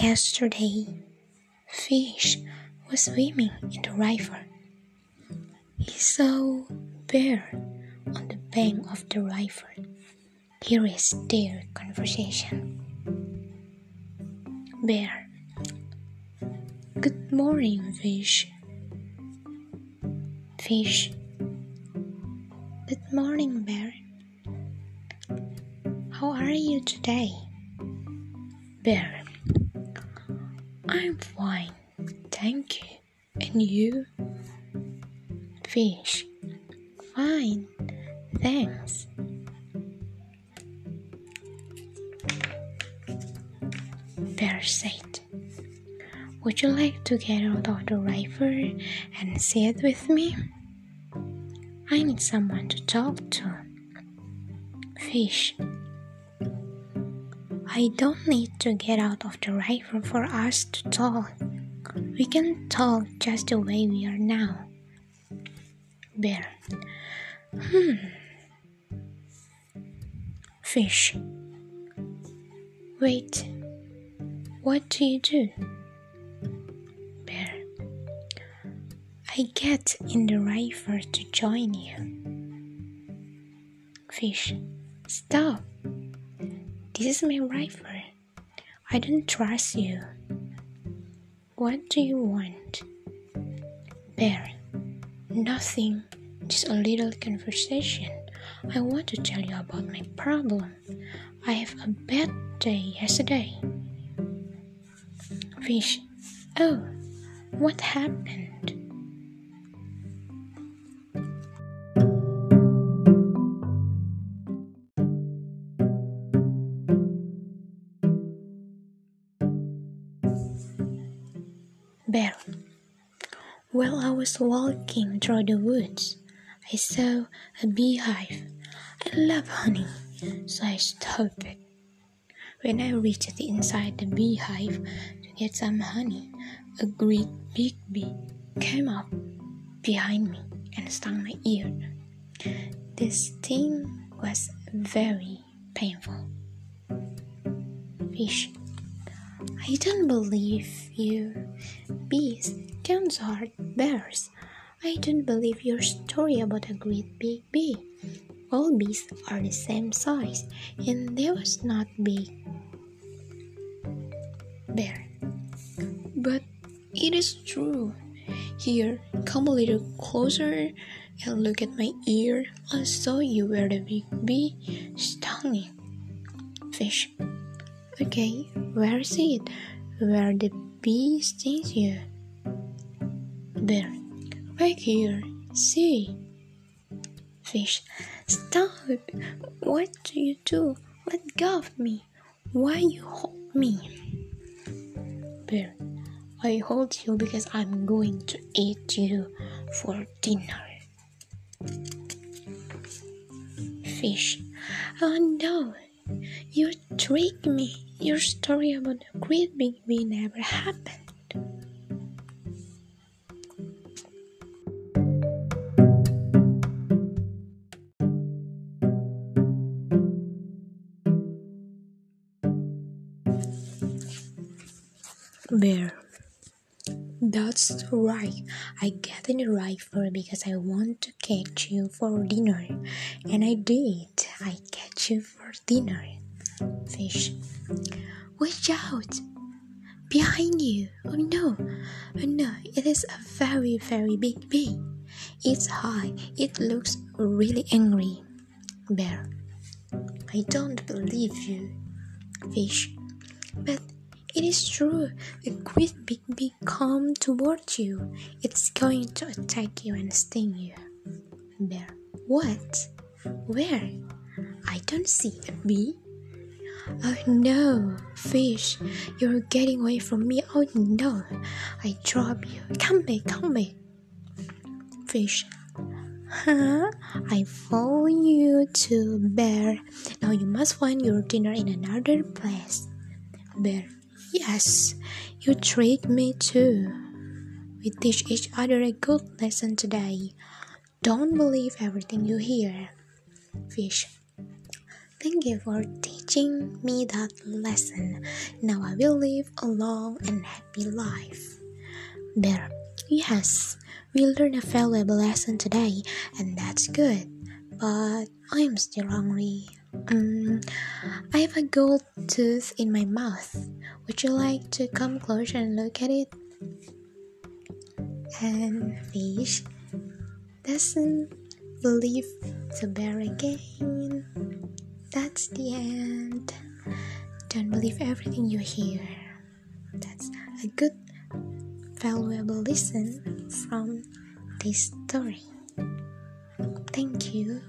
Yesterday, fish was swimming in the river. He saw bear on the bank of the river. Here is their conversation. Bear. Good morning, fish. Fish. Good morning, bear. How are you today? Bear. I'm fine, thank you. And you? Fish. Fine, thanks. Said, Would you like to get out of the river and sit with me? I need someone to talk to. Fish. I don't need to get out of the river for us to talk. We can talk just the way we are now. Bear. Hmm. Fish. Wait. What do you do? Bear. I get in the river to join you. Fish. Stop. This is my river. I don't trust you. What do you want? Bear. Nothing. Just a little conversation. I want to tell you about my problem. I have a bad day yesterday. Fish. Oh, what happened? Bear. While I was walking through the woods, I saw a beehive. I love honey, so I stopped it. When I reached inside the beehive to get some honey, a great big bee came up behind me and stung my ear. The sting was very painful. Fish. I don't believe you. Bees hurt bears. I don't believe your story about a great big bee. All bees are the same size, and they was not big. Bear. But it is true. Here, come a little closer and look at my ear. I saw you where the big bee stung. Fish. Okay, where is it? Where the bee stings you? Bear. Right here. See. Fish. Stop. What do you do? Let go of me. Why you hold me? Bear. I hold you because I'm going to eat you for dinner. Fish. Oh no. You tricked me. Your story about the great big never happened. Bear. That's right. I get in the river because I want to catch you for dinner. And I did. I catch you for dinner. Fish. Watch out! Behind you! Oh no! Oh no! It is a very, very big bee. It's high. It looks really angry. Bear. I don't believe you. Fish. But it is true. A great big bee come towards you. It's going to attack you and sting you. Bear. What? Where? I don't see a bee. Oh no, fish, you're getting away from me. Oh no, I drop you. Come back, come back. Fish, huh? I follow you to bear. Now you must find your dinner in another place. Bear, yes, you tricked me too. We teach each other a good lesson today. Don't believe everything you hear. Fish, Thank you for teaching me that lesson. Now I will live a long and happy life. Bear, yes, we learned a valuable lesson today, and that's good. But I'm still hungry. Um, I have a gold tooth in my mouth. Would you like to come closer and look at it? And fish doesn't believe the bear again. That's the end. Don't believe everything you hear. That's a good, valuable lesson from this story. Thank you.